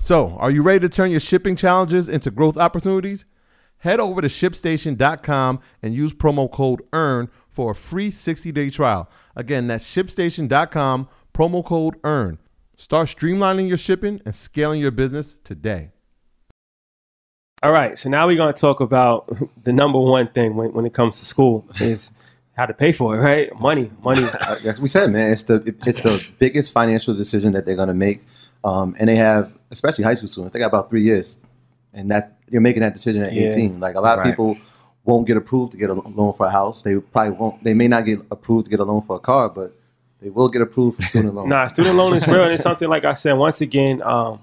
So, are you ready to turn your shipping challenges into growth opportunities? Head over to shipstation.com and use promo code EARN for a free 60 day trial. Again, that's shipstation.com, promo code EARN. Start streamlining your shipping and scaling your business today. All right, so now we're going to talk about the number one thing when, when it comes to school is how to pay for it, right? Money, money. Like we said, man, it's the it's the biggest financial decision that they're going to make, um, and they have especially high school students, they got about three years, and that you're making that decision at yeah. 18. Like a lot right. of people won't get approved to get a loan for a house. They probably won't. They may not get approved to get a loan for a car, but they will get approved for student loan. nah, student loan is real, and it's something like I said. Once again, um,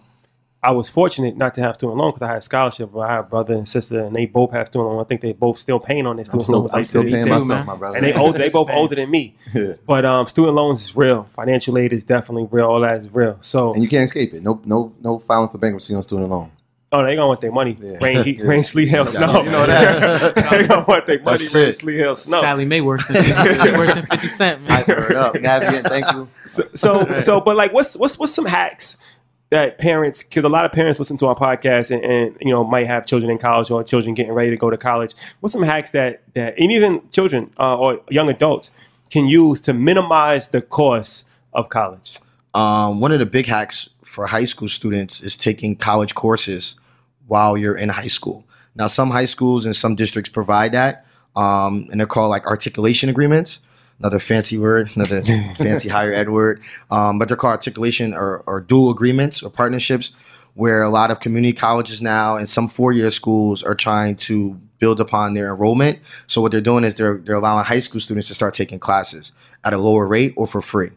I was fortunate not to have student loan because I had a scholarship. But I have a brother and sister, and they both have student loan. I think they both still paying on their student still- loans. I'm like still paying do. myself, my brother. and they older. They both older than me. Yeah. But um, student loans is real. Financial aid is definitely real. All that is real. So and you can't escape it. No, no, no filing for bankruptcy on student loan. oh, they gonna want their money. Yeah. Rain, heat, Yeah. rain, sleet, hail, You snow. know that. they gonna want their money. That's Rain, it. sleet, hail, snow. Sallie Mae worse than worse than Fifty Cent. Man. Word up, Navient. Thank you. So, so, so, but like, what's what's what's some hacks that parents? Because a lot of parents listen to our podcast and, and you know might have children in college or children getting ready to go to college. What's some hacks that that and even children uh, or young adults can use to minimize the cost of college? Um, one of the big hacks for high school students is taking college courses while you're in high school. Now, some high schools and some districts provide that, um, and they're called like articulation agreements. Another fancy word, another fancy higher ed word, um, but they're called articulation or, or dual agreements or partnerships, where a lot of community colleges now and some four-year schools are trying to build upon their enrollment. So what they're doing is they're they're allowing high school students to start taking classes at a lower rate or for free.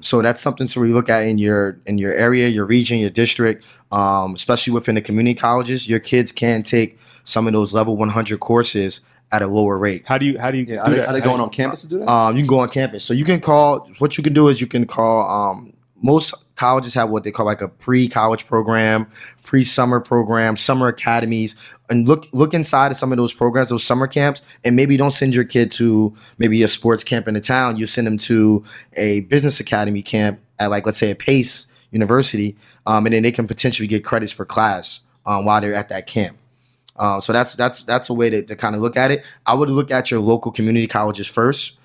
So that's something to really look at in your in your area, your region, your district, um, especially within the community colleges. Your kids can take some of those level 100 courses at a lower rate. How do you how do you Yeah, do are, they, that? are they going on campus to do that? Um, you can go on campus. So you can call. What you can do is you can call. Um, most colleges have what they call like a pre-college program, pre-summer program, summer academies, and look look inside of some of those programs, those summer camps, and maybe don't send your kid to maybe a sports camp in the town. You send them to a business academy camp at like let's say a Pace University, um, and then they can potentially get credits for class um, while they're at that camp. Um, so that's that's that's a way to, to kind of look at it. I would look at your local community colleges first.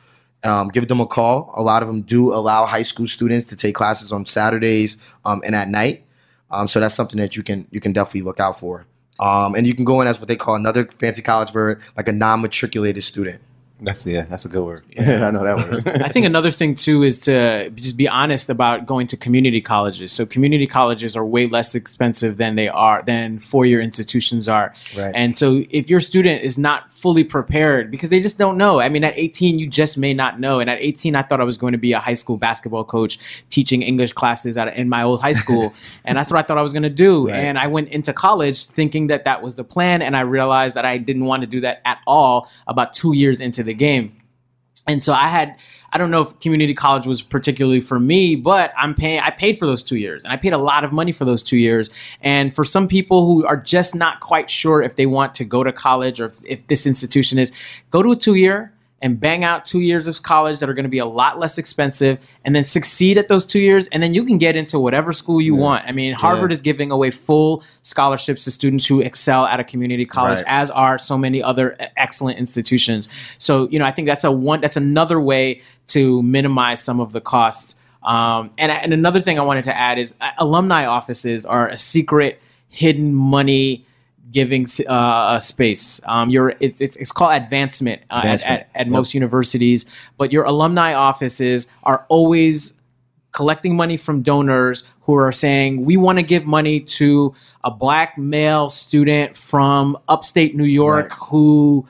Um, give them a call. A lot of them do allow high school students to take classes on Saturdays um, and at night. Um, so that's something that you can you can definitely look out for. Um, and you can go in as what they call another fancy college word, like a non-matriculated student. That's yeah, that's a good word. I know that word. I think another thing too is to just be honest about going to community colleges. So community colleges are way less expensive than they are than four-year institutions are. Right. And so if your student is not fully prepared because they just don't know. I mean, at 18 you just may not know. And at 18 I thought I was going to be a high school basketball coach teaching English classes at in my old high school, and that's what I thought I was going to do. Right. And I went into college thinking that that was the plan, and I realized that I didn't want to do that at all. About two years into the game. And so I had I don't know if community college was particularly for me, but I'm paying I paid for those 2 years and I paid a lot of money for those 2 years. And for some people who are just not quite sure if they want to go to college or if, if this institution is go to a 2 year and bang out 2 years of college that are going to be a lot less expensive and then succeed at those 2 years and then you can get into whatever school you want. I mean, Harvard is giving away full scholarships to students who excel at a community college Right. as are so many other excellent institutions. So, you know, I think that's a one that's another way to minimize some of the costs. Um, and, and another thing I wanted to add is uh, alumni offices are a secret hidden money giving uh, space. Um, your it's, it's it's called advancement, uh, at- at, at, Yep. most universities, but your alumni offices are always collecting money from donors who are saying we want to give money to a black male student from upstate New York Right. who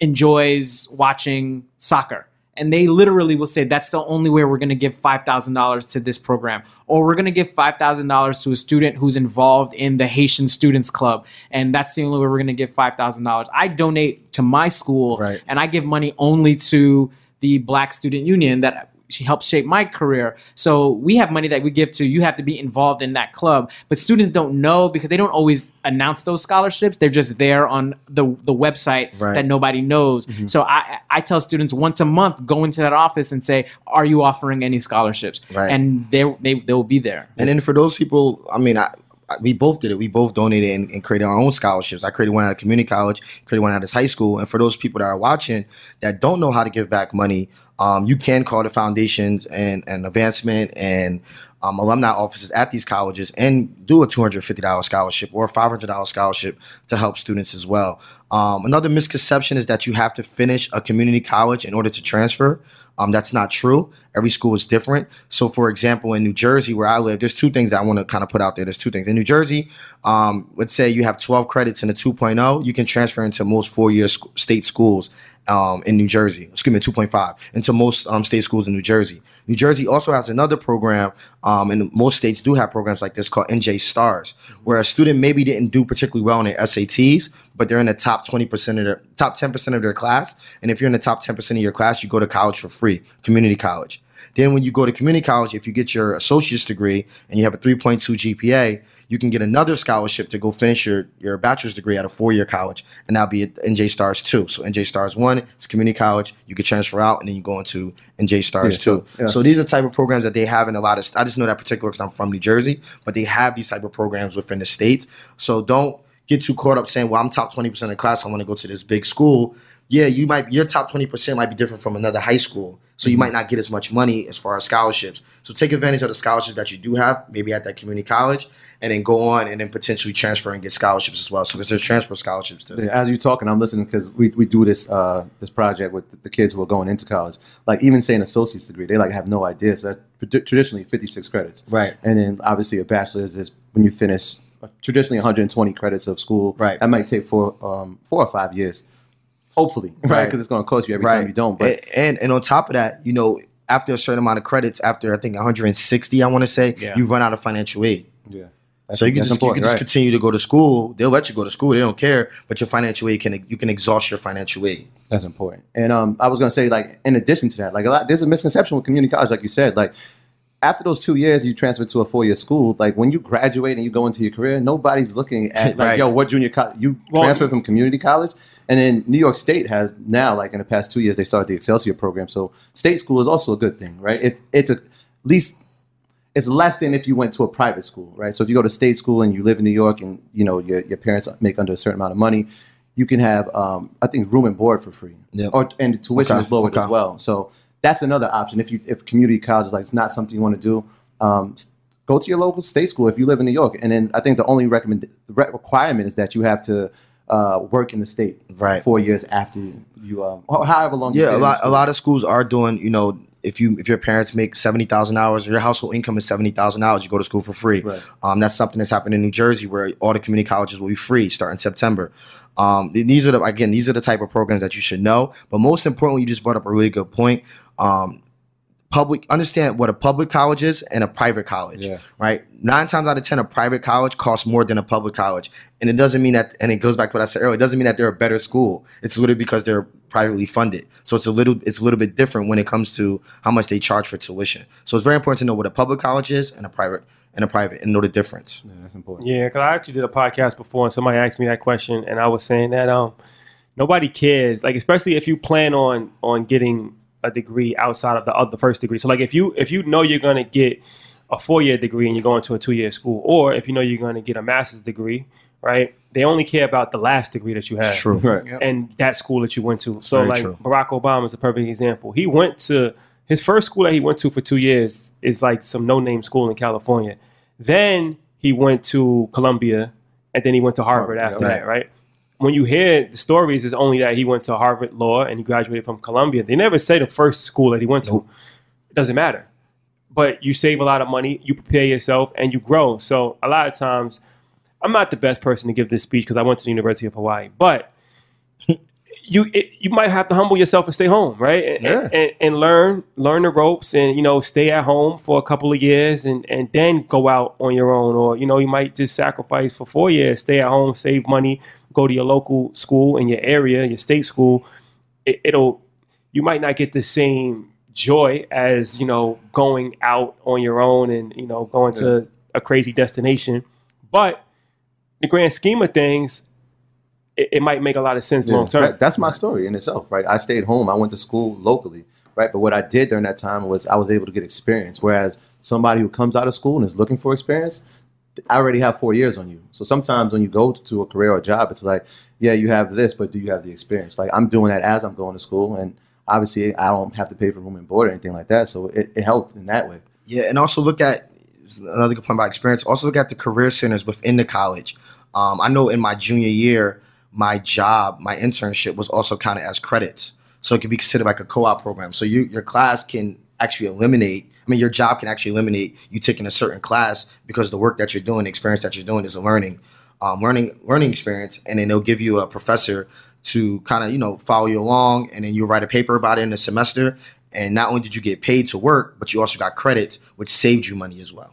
enjoys watching soccer. And they literally will say that's the only way we're going to give $5,000 to this program. Or we're going to give $5,000 to a student who's involved in the Haitian Students Club. And that's the only way we're going to give $5,000. I donate to my school Right. and I give money only to the Black Student Union that she helped shape my career. So we have money that we give to. You have to be involved in that club, but students don't know because they don't always announce those scholarships. They're just there on the the website Right. that nobody knows. Mm-hmm. So I I tell students once a month go into that office and say, "Are you offering any scholarships?" Right. And they they they will be there. And then for those people, I mean, I, we both did it. We both donated and, and created our own scholarships. I created one at a community college, created one at this high school. And for those people that are watching that don't know how to give back money, um, you can call the foundations and, and advancement and um, alumni offices at these colleges and do a $250 scholarship or a $500 scholarship to help students as well. Um, another misconception is that you have to finish a community college in order to transfer. Um, that's not true. Every school is different. So, for example, in New Jersey, where I live, there's two things I want to kind of put out there. There's two things. In New Jersey, um, let's say you have 12 credits in a 2.0, you can transfer into most four year sc- state schools um, in New Jersey. Excuse me, 2.5 into most um, state schools in New Jersey. New Jersey also has another program, um, and most states do have programs like this called NJ Stars, where a student maybe didn't do particularly well in their SATs, but they're in the top 20% of their top 10% of their class. And if you're in the top 10% of your class, you go to college for free, community college. Then when you go to community college, if you get your associate's degree and you have a 3.2 GPA, you can get another scholarship to go finish your, your bachelor's degree at a four-year college, and that'll be at NJ Stars 2. So NJ Stars 1 is community college. You can transfer out, and then you go into NJ Stars Yeah, 2. so- yeah. So these are the type of programs that they have in a lot of, I just know that particular because I'm from New Jersey, but they have these type of programs within the states. So don't get too caught up saying, well, I'm top 20% of class. I want to go to this big school. Yeah, you might, your top 20% might be different from another high school. So you might not get as much money as far as scholarships. So take advantage of the scholarships that you do have, maybe at that community college, and then go on and then potentially transfer and get scholarships as well. So because there's transfer scholarships too. As you're talking, I'm listening because we, we do this uh, this project with the kids who are going into college. Like even saying associate's degree, they like have no idea. So that's traditionally 56 credits, Right. And then obviously a bachelor's is when you finish uh, traditionally 120 credits of school. Right. That might take four um, four or five years, hopefully, right? Right. Because it's going to cost you every time you don't. But and, and and on top of that, you know, after a certain amount of credits, after I think 160, I want to say, Yeah. you run out of financial aid. yeah, so you can just you can just right. continue to go to school. They'll let you go to school. They don't care, but your financial aid can you can exhaust your financial aid. That's important. And um, I was gonna say, like, in addition to that, like, a lot, there's a misconception with community college, like you said, like, after those two years, you transfer to a four year school. Like, when you graduate and you go into your career, nobody's looking at like, Right. yo, what junior college? You Well- transfer from community college, and then New York State has now, like, in the past two years, they started the Excelsior program. So state school is also a good thing, right? If it's a, at least it's less than if you went to a private school, right? So if you go to state school and you live in New York and you know your, your parents make under a certain amount of money, you can have um, I think room and board for free, Yep. or and tuition Okay, is lowered okay. as well. So that's another option if you if community college is like it's not something you want to do. Um, go to your local state school if you live in New York, and then I think the only recommend re- requirement is that you have to uh, work in the state Right. four years after you um, however long. Yeah, a lot a lot of schools are doing. You know, if you if your parents make seventy thousand dollars or your household income is seventy thousand dollars, you go to school for free. Right. Um, that's something that's happened in New Jersey where all the community colleges will be free starting September. Um, these are the again these are the type of programs that you should know. But most importantly, you just brought up a really good point. Um, public understand what a public college is and a private college Yeah. right? Nine times out of ten a private college costs more than a public college. And it doesn't mean that and it goes back to what i said earlier it doesn't mean that they're a better school. It's literally because they're privately funded. So it's a little it's a little bit different when it comes to how much they charge for tuition. So it's very important to know what a public college is and a private and a private and know the difference. Yeah, that's important. Yeah, because I actually did a podcast before, and somebody asked me that question, and I was saying that um, nobody cares, like especially if you plan on on getting a degree outside of the of the first degree. So like if you if you know you're gonna get a four year degree and you're going to a two year school, or if you know you're going to get a master's degree, right? They only care about the last degree that you have true Right. and that school that you went to. So Very like true. Barack Obama is a perfect example. He went to his first school that he went to for two years is like some no name school in California. Then he went to Columbia, and then he went to Harvard Harvard, after yeah. that, right? When you hear the stories, it's only that he went to Harvard Law and he graduated from Columbia. They never say the first school that he went to. It doesn't matter. But you save a lot of money, you prepare yourself, and you grow. So a lot of times, I'm not the best person to give this speech because I went to the University of Hawaii, but you it, you might have to humble yourself and stay home, right? And, Yeah. and, and learn learn the ropes, and you know stay at home for a couple of years, and and then go out on your own, or you know you might just sacrifice for four years, stay at home, save money, go to your local school in your area, your state school. It, it'll you might not get the same joy as you know going out on your own and you know going to a crazy destination, but the grand scheme of things, it, it might make a lot of sense Yeah, long term. that- that's my story in itself, right? I stayed home. I went to school locally, right? But what I did during that time was I was able to get experience. Whereas somebody who comes out of school and is looking for experience, I already have four years on you. So sometimes when you go to a career or a job, it's like, yeah, you have this, but do you have the experience? Like I'm doing that as I'm going to school, and obviously I don't have to pay for room and board or anything like that. So it, it helped in that way. Yeah, and also look at another good point about experience. Also look at the career centers within the college. Um, I know in my junior year, my job, my internship was also counted as credits, so it could be considered like a co-op program. So you, your class can actually eliminate. I mean, your job can actually eliminate you taking a certain class because the work that you're doing, the experience that you're doing, is a learning, um, learning, learning experience, and then they'll give you a professor to kind of you know follow you along, and then you write a paper about it in the semester. And not only did you get paid to work, but you also got credits, which saved you money as well.